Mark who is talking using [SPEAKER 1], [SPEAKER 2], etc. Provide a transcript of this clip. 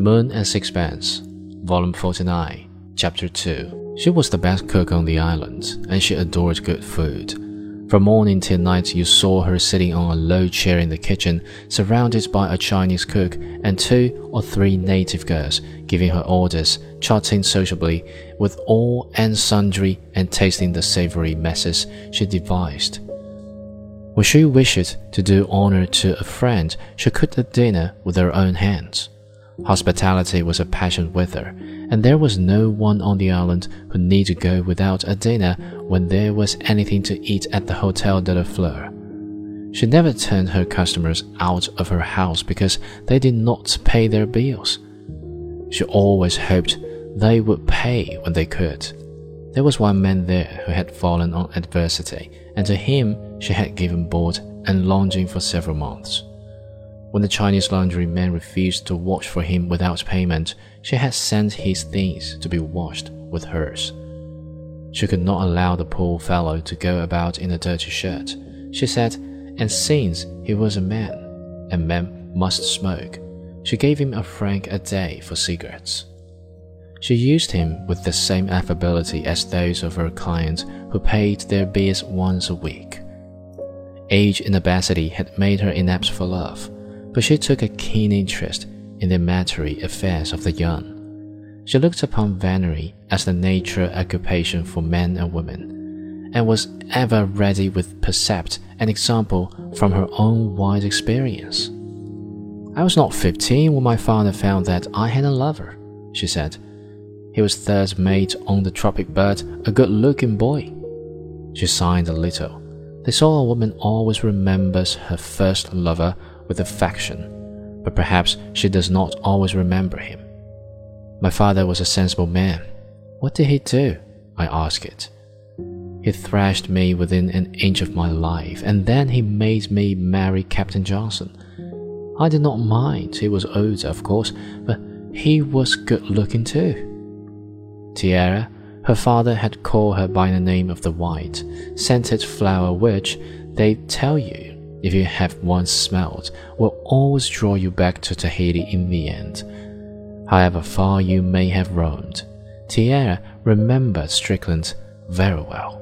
[SPEAKER 1] The Moon and Sixpence, Volume 49, Chapter 2. She was the best cook on the island, and she adored good food. From morning till night, you saw her sitting on a low chair in the kitchen, surrounded by a Chinese cook and two or three native girls, giving her orders, chatting sociably with all and sundry, and tasting the savory messes she devised. When she wished to do honor to a friend, she cooked a dinner with her own hands. Hospitality was a passion with her, and there was no one on the island who need to go without a dinner when there was anything to eat at the Hotel de la Fleur. She never turned her customers out of her house because they did not pay their bills. She always hoped they would pay when they could. There was one man there who had fallen on adversity, and to him she had given board and lodging for several months. When the Chinese laundry man refused to wash for him without payment, she had sent his things to be washed with hers. She could not allow the poor fellow to go about in a dirty shirt, she said, and since he was a man, and men must smoke, she gave him a franc a day for cigarettes. She used him with the same affability as those of her clients who paid their bills once a week. Age and obesity had made her inept for love but she took a keen interest in the material affairs of the young. She looked upon venery as the natural occupation for men and women, and was ever ready with precept and example from her own wide experience. I was not fifteen when my father found that I had a lover, she said. He was third mate on the Tropic Bird, a good looking boy. She sighed a little. They saw a woman always remembers her first lover with affection, but perhaps she does not always remember him. My father was a sensible man. What did he do? I asked. It. He thrashed me within an inch of my life, and then he made me marry Captain Johnson. I did not mind. He was older, of course, but he was good looking too. Tiaré, her father had called her by the name of the white, scented flower which, they tell you, if you have once smelled, will always draw you back to Tahiti in the end. However far you may have roamed, Tiaré remembered Strickland very well.